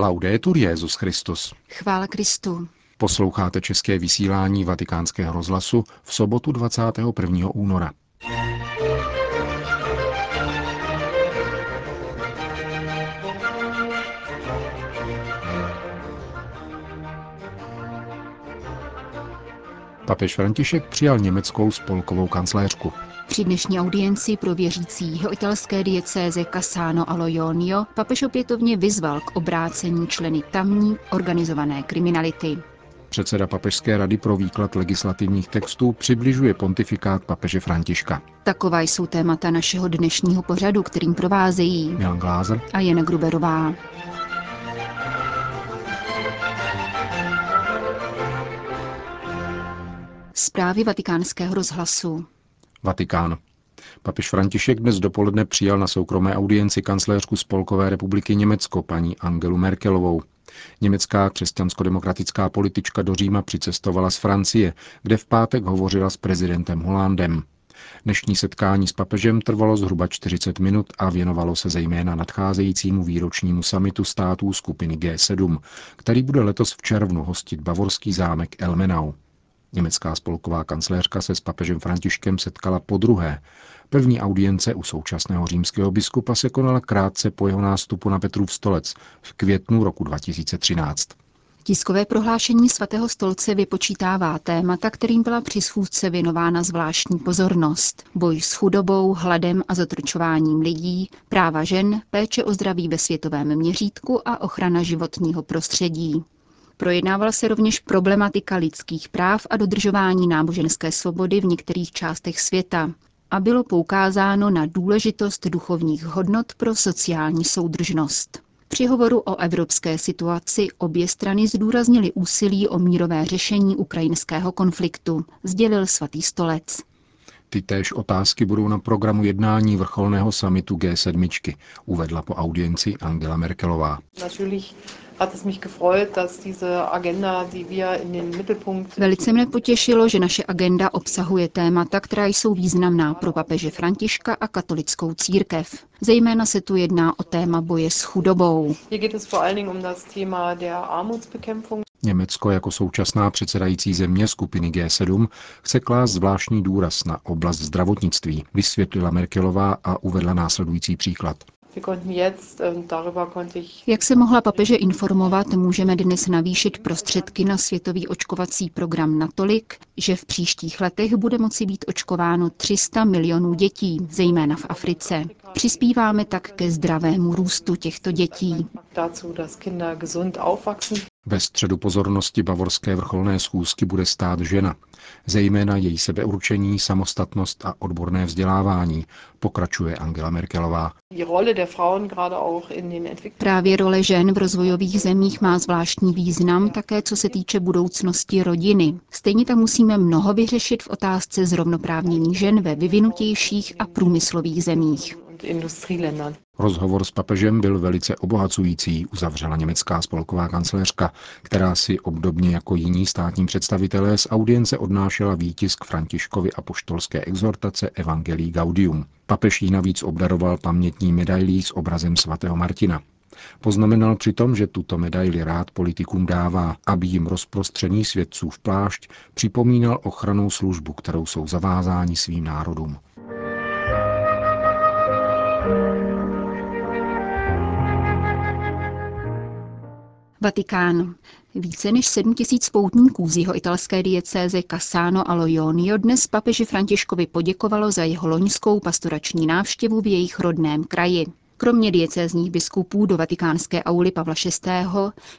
Laudetur Jezus Christus. Chvála Kristu. Posloucháte české vysílání Vatikánského rozhlasu v sobotu 21. února. Papež František přijal německou spolkovou kancléřku. Při dnešní audienci pro věřícího italské diecéze Cassano a Lojonio papež opětovně vyzval k obrácení členy tamní organizované kriminality. Předseda Papežské rady pro výklad legislativních textů přibližuje pontifikát papeže Františka. Taková jsou témata našeho dnešního pořadu, kterým provázejí Milan Glázer a Jana Gruberová. Zprávy vatikánského rozhlasu. Vatikán. Papež František dnes dopoledne přijal na soukromé audienci kancléřku Spolkové republiky Německo, paní Angelu Merkelovou. Německá křesťansko-demokratická politička do Říma přicestovala z Francie, kde v pátek hovořila s prezidentem Holandem. Dnešní setkání s papežem trvalo zhruba 40 minut a věnovalo se zejména nadcházejícímu výročnímu samitu států skupiny G7, který bude letos v červnu hostit bavorský zámek Elmenau. Německá spolková kancléřka se s papežem Františkem setkala po druhé. První audience u současného římského biskupa se konala krátce po jeho nástupu na Petrův stolec v květnu roku 2013. Tiskové prohlášení svatého stolce vypočítává témata, kterým byla při schůzce věnována zvláštní pozornost. Boj s chudobou, hladem a zotročováním lidí, práva žen, péče o zdraví ve světovém měřítku a ochrana životního prostředí. Projednávala se rovněž problematika lidských práv a dodržování náboženské svobody v některých částech světa a bylo poukázáno na důležitost duchovních hodnot pro sociální soudržnost. Při hovoru o evropské situaci obě strany zdůraznily úsilí o mírové řešení ukrajinského konfliktu, sdělil svatý stolec. Ty též otázky budou na programu jednání vrcholného samitu G7, uvedla po audienci Angela Merkelová. Velice mne potěšilo, že naše agenda obsahuje témata, která jsou významná pro papeže Františka a katolickou církev. Zejména se tu jedná o téma boje s chudobou. Německo jako současná předsedající země skupiny G7 chce klást zvláštní důraz na oblast zdravotnictví, vysvětlila Merkelová a uvedla následující příklad. Jak se mohla papeže informovat, můžeme dnes navýšit prostředky na světový očkovací program natolik, že v příštích letech bude moci být očkováno 300 milionů dětí, zejména v Africe. Přispíváme tak ke zdravému růstu těchto dětí. Ve středu pozornosti bavorské vrcholné schůzky bude stát žena, zejména její sebeurčení, samostatnost a odborné vzdělávání, pokračuje Angela Merkelová. Právě role žen v rozvojových zemích má zvláštní význam také co se týče budoucnosti rodiny. Stejně tak musíme mnoho vyřešit v otázce zrovnoprávnění žen ve vyvinutějších a průmyslových zemích. Rozhovor s papežem byl velice obohacující, uzavřela německá spolková kancléřka, která si obdobně jako jiní státní představitelé z audience odnášela výtisk Františkovi a poštolské exhortace Evangelii Gaudium. Papež jí navíc obdaroval pamětní medailí s obrazem svatého Martina. Poznamenal přitom, že tuto medaili rád politikům dává, aby jim rozprostřený svědcův plášť připomínal ochranou službu, kterou jsou zavázáni svým národům. Vatikán. Více než 7 tisíc poutníků z jeho italské diecéze Cassano a Lojonio dnes papeži Františkovi poděkovalo za jeho loňskou pastorační návštěvu v jejich rodném kraji. Kromě diecézních biskupů do vatikánské auly Pavla VI.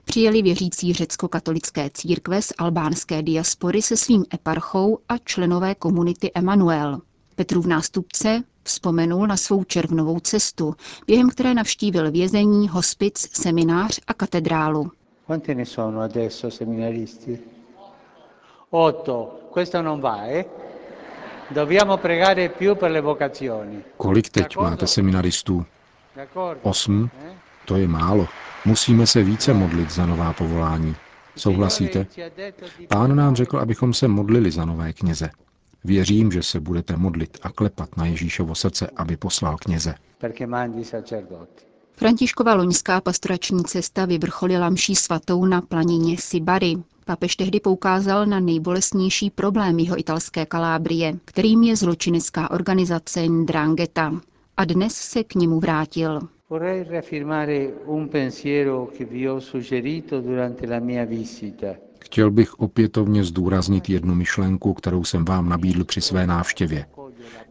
přijeli věřící řecko-katolické církve z albánské diaspory se svým eparchou a členové komunity Emanuel. Petrův nástupce vzpomenul na svou červnovou cestu, během které navštívil vězení, hospic, seminář a katedrálu. Quanti ne sono adesso seminaristi? Otto, questo non va, eh? Dobbiamo pregare più per le vocazioni. Kolik teď máte seminaristů? Osm? To je málo. Musíme se více modlit za nová povolání. Souhlasíte? Pán nám řekl, abychom se modlili za nové kněze. Věřím, že se budete modlit a klepat na Ježíšovo srdce, aby poslal kněze. Františkova loňská pastorační cesta vyvrcholila mší svatou na planině Sibary. Papež tehdy poukázal na nejbolestnější problém jeho italské Kalábrie, kterým je zločinecká organizace Ndrangheta. A dnes se k němu vrátil. Vorrei riafirmare un pensiero che vi ho suggerito durante la mia visita. Chtěl bych opětovně zdůraznit jednu myšlenku, kterou jsem vám nabídl při své návštěvě.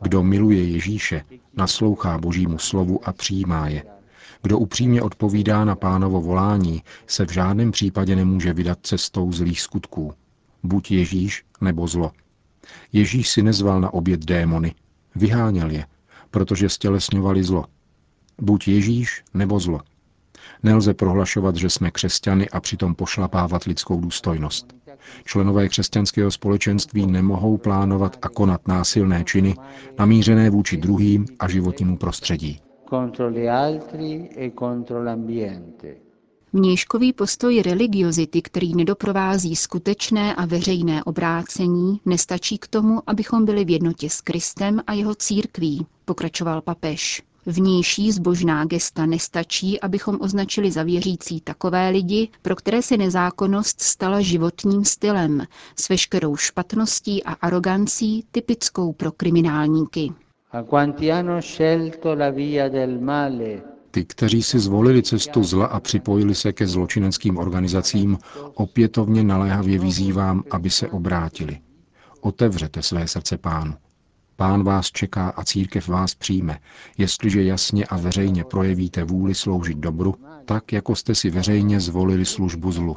Kdo miluje Ježíše, naslouchá Božímu slovu a přijímá je. Kdo upřímně odpovídá na pánovo volání, se v žádném případě nemůže vydat cestou zlých skutků. Buď Ježíš nebo zlo. Ježíš si nezval na oběd démony, vyháněl je, protože stělesňovali zlo. Buď Ježíš nebo zlo. Nelze prohlašovat, že jsme křesťany a přitom pošlapávat lidskou důstojnost. Členové křesťanského společenství nemohou plánovat a konat násilné činy namířené vůči druhým a životnímu prostředí. Mnížkový postoj religiozity, který nedoprovází skutečné a veřejné obrácení, nestačí k tomu, abychom byli v jednotě s Kristem a jeho církví, pokračoval papež. Vnější zbožná gesta nestačí, abychom označili za věřící takové lidi, pro které se nezákonnost stala životním stylem, s veškerou špatností a arogancí typickou pro kriminálníky. Ty, kteří si zvolili cestu zla a připojili se ke zločineckým organizacím, opětovně naléhavě vyzývám, aby se obrátili. Otevřete své srdce pánu. Pán vás čeká a církev vás přijme, jestliže jasně a veřejně projevíte vůli sloužit dobru, tak jako jste si veřejně zvolili službu zlu.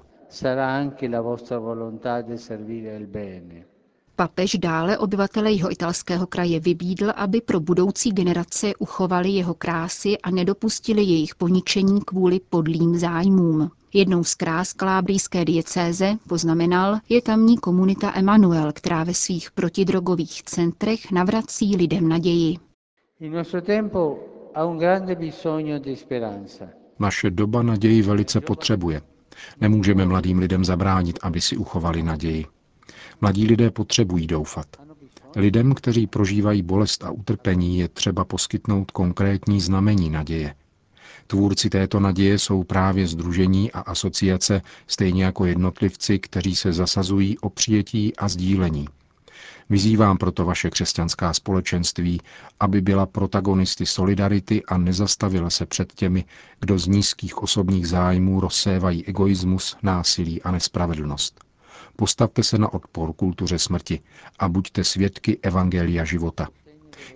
Papež dále obyvatele jeho italského kraje vybídl, aby pro budoucí generace uchovali jeho krásy a nedopustili jejich poničení kvůli podlým zájmům. Jednou z krás kalábrijské diecéze, poznamenal, je tamní komunita Emanuel, která ve svých protidrogových centrech navrací lidem naději. Naše doba naději velice potřebuje. Nemůžeme mladým lidem zabránit, aby si uchovali naději. Mladí lidé potřebují doufat. Lidem, kteří prožívají bolest a utrpení, je třeba poskytnout konkrétní znamení naděje. Tvůrci této naděje jsou právě združení a asociace, stejně jako jednotlivci, kteří se zasazují o přijetí a sdílení. Vyzývám proto vaše křesťanská společenství, aby byla protagonisty solidarity a nezastavila se před těmi, kdo z nízkých osobních zájmů rozsévají egoismus, násilí a nespravedlnost. Postavte se na odpor kultuře smrti a buďte svědky Evangelia života.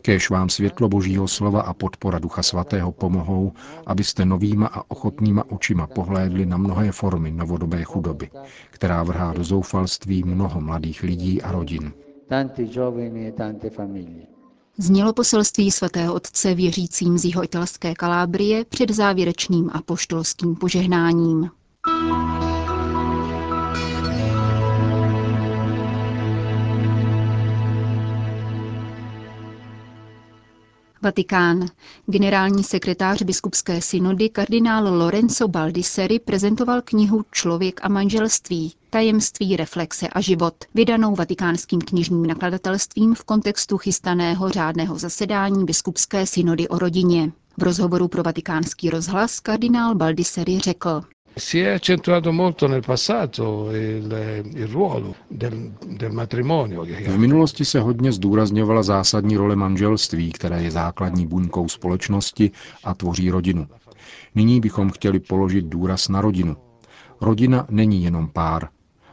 Kéž vám světlo Božího slova a podpora Ducha Svatého pomohou, abyste novýma a ochotnýma očima pohlédli na mnohé formy novodobé chudoby, která vrhá do zoufalství mnoho mladých lidí a rodin. Znělo poselství svatého otce věřícím z jeho italské Kalábrie před závěrečným apoštolským požehnáním. Vatikán. Generální sekretář biskupské synody kardinál Lorenzo Baldisseri prezentoval knihu Člověk a manželství, tajemství, reflexe a život, vydanou vatikánským knižním nakladatelstvím v kontextu chystaného řádného zasedání biskupské synody o rodině. V rozhovoru pro vatikánský rozhlas kardinál Baldisseri řekl, si è accentuato molto nel passato il, il ruolo del, del matrimonio. V minulosti se hodně zdůrazňovala zásadní role manželství, které je základní buňkou společnosti a tvoří rodinu. Nyní bychom chtěli položit důraz na rodinu. Rodina není jenom pár.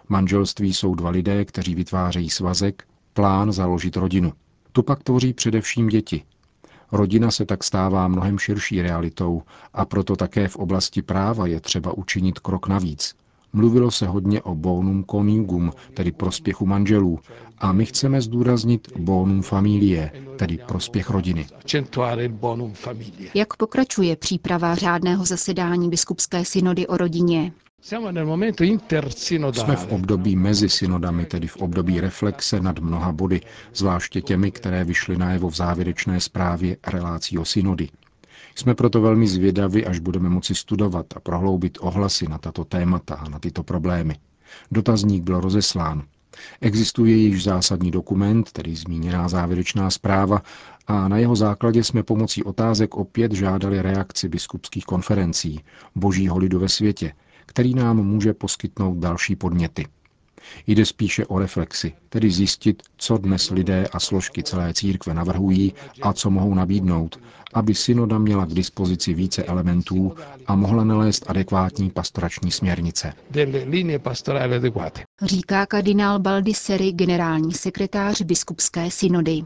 Manželství jsou dva lidé, kteří vytvářejí svazek, plán založit rodinu. Tu pak tvoří především děti, Rodina se tak stává mnohem širší realitou a proto také v oblasti práva je třeba učinit krok navíc. Mluvilo se hodně o bonum conjugum, tedy prospěchu manželů, a my chceme zdůraznit bonum familie, tedy prospěch rodiny. Jak pokračuje příprava řádného zasedání biskupské synody o rodině? Jsme v období mezi synodami, tedy v období reflexe nad mnoha body, zvláště těmi, které vyšly najevo v závěrečné zprávě o synody. Jsme proto velmi zvědavi, až budeme moci studovat a prohloubit ohlasy na tato témata a na tyto problémy. Dotazník byl rozeslán. Existuje již zásadní dokument, tedy zmíněná závěrečná zpráva, a na jeho základě jsme pomocí otázek opět žádali reakci biskupských konferencí Božího lidu ve světě, který nám může poskytnout další podněty. Jde spíše o reflexi, tedy zjistit, co dnes lidé a složky celé církve navrhují a co mohou nabídnout, aby synoda měla k dispozici více elementů a mohla nalézt adekvátní pastorační směrnice. Říká kardinál Baldisseri, generální sekretář biskupské synody.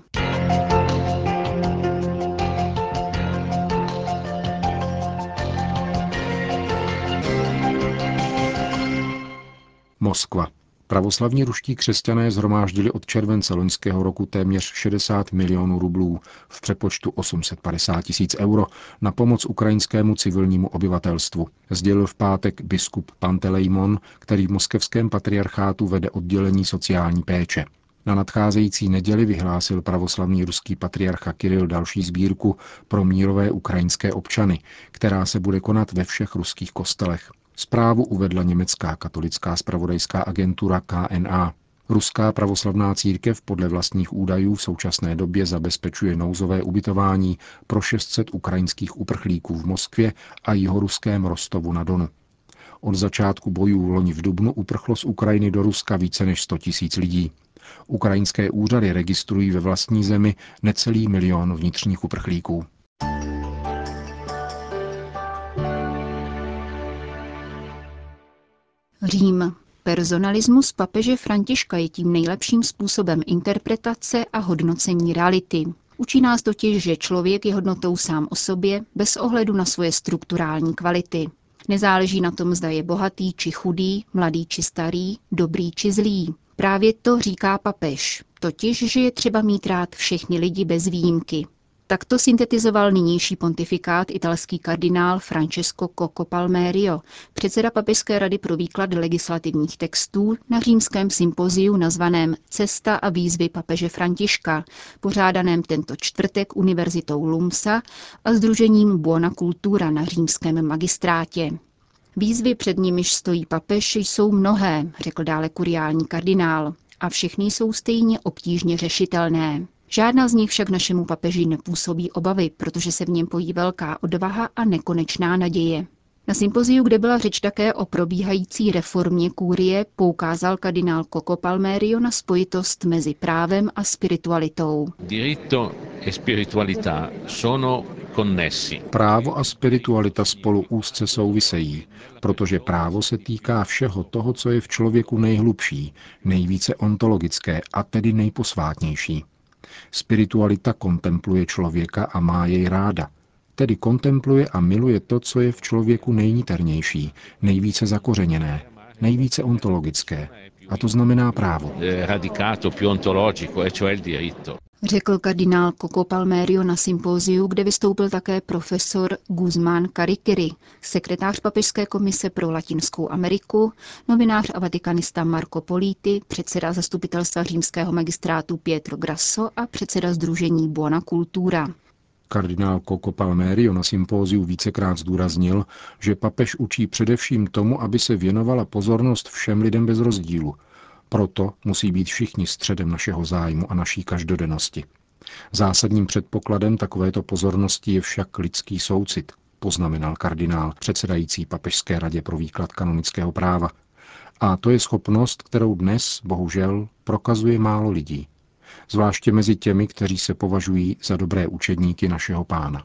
Moskva. Pravoslavní ruští křesťané zhromáždili od července loňského roku téměř 60 milionů rublů v přepočtu 850 tisíc euro na pomoc ukrajinskému civilnímu obyvatelstvu, sdělil v pátek biskup Pantelejmon, který v moskevském patriarchátu vede oddělení sociální péče. Na nadcházející neděli vyhlásil pravoslavný ruský patriarcha Kiril další sbírku pro mírové ukrajinské občany, která se bude konat ve všech ruských kostelech. Zprávu uvedla německá katolická spravodajská agentura KNA. Ruská pravoslavná církev podle vlastních údajů v současné době zabezpečuje nouzové ubytování pro 600 ukrajinských uprchlíků v Moskvě a jihoruském Rostovu na Donu. Od začátku bojů loni v Dubnu uprchlo z Ukrajiny do Ruska více než 100 tisíc lidí. Ukrajinské úřady registrují ve vlastní zemi necelý milion vnitřních uprchlíků. Řím. Personalismus papeže Františka je tím nejlepším způsobem interpretace a hodnocení reality. Učí nás totiž, že člověk je hodnotou sám o sobě, bez ohledu na svoje strukturální kvality. Nezáleží na tom, zda je bohatý či chudý, mladý či starý, dobrý či zlý. Právě to říká papež, totiž, že je třeba mít rád všechny lidi bez výjimky. Takto syntetizoval nynější pontifikát italský kardinál Francesco Coco Palmerio, předseda Papežské rady pro výklad legislativních textů na římském sympoziu nazvaném Cesta a výzvy papeže Františka, pořádaném tento čtvrtek univerzitou Lumsa a združením Buona Cultura na římském magistrátě. Výzvy před nimiž stojí papež jsou mnohé, řekl dále kuriální kardinál, a všechny jsou stejně obtížně řešitelné. Žádná z nich však našemu papeži nepůsobí obavy, protože se v něm pojí velká odvaha a nekonečná naděje. Na sympoziu, kde byla řeč také o probíhající reformě kůrie, poukázal kardinál Coco Palmerio na spojitost mezi právem a spiritualitou. E právo a spiritualita spolu úzce souvisejí, protože právo se týká všeho toho, co je v člověku nejhlubší, nejvíce ontologické a tedy nejposvátnější. Spiritualita kontempluje člověka a má jej ráda. Tedy kontempluje a miluje to, co je v člověku nejniternější, nejvíce zakořeněné, nejvíce ontologické. A to znamená právo. Řekl kardinál Coco Palmerio na sympóziu, kde vystoupil také profesor Guzmán Karikiri, sekretář Papežské komise pro Latinskou Ameriku, novinář a vatikanista Marco Politi, předseda zastupitelstva římského magistrátu Pietro Grasso a předseda združení Buona Cultura. Kardinál Coco Palmerio na sympóziu vícekrát zdůraznil, že papež učí především tomu, aby se věnovala pozornost všem lidem bez rozdílu, proto musí být všichni středem našeho zájmu a naší každodennosti. Zásadním předpokladem takovéto pozornosti je však lidský soucit, poznamenal kardinál předsedající Papežské radě pro výklad kanonického práva. A to je schopnost, kterou dnes, bohužel, prokazuje málo lidí. Zvláště mezi těmi, kteří se považují za dobré učedníky našeho pána.